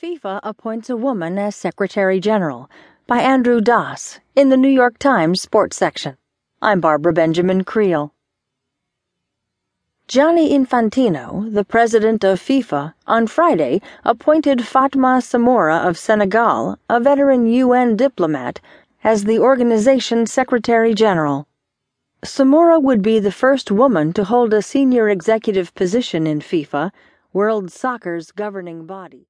FIFA appoints a woman as Secretary General by Andrew Das in the New York Times Sports section. I'm Barbara Benjamin Creel. Gianni Infantino, the president of FIFA, on Friday appointed Fatma Samoura of Senegal, a veteran UN diplomat, as the organization's Secretary General. Samoura would be the first woman to hold a senior executive position in FIFA, World Soccer's governing body.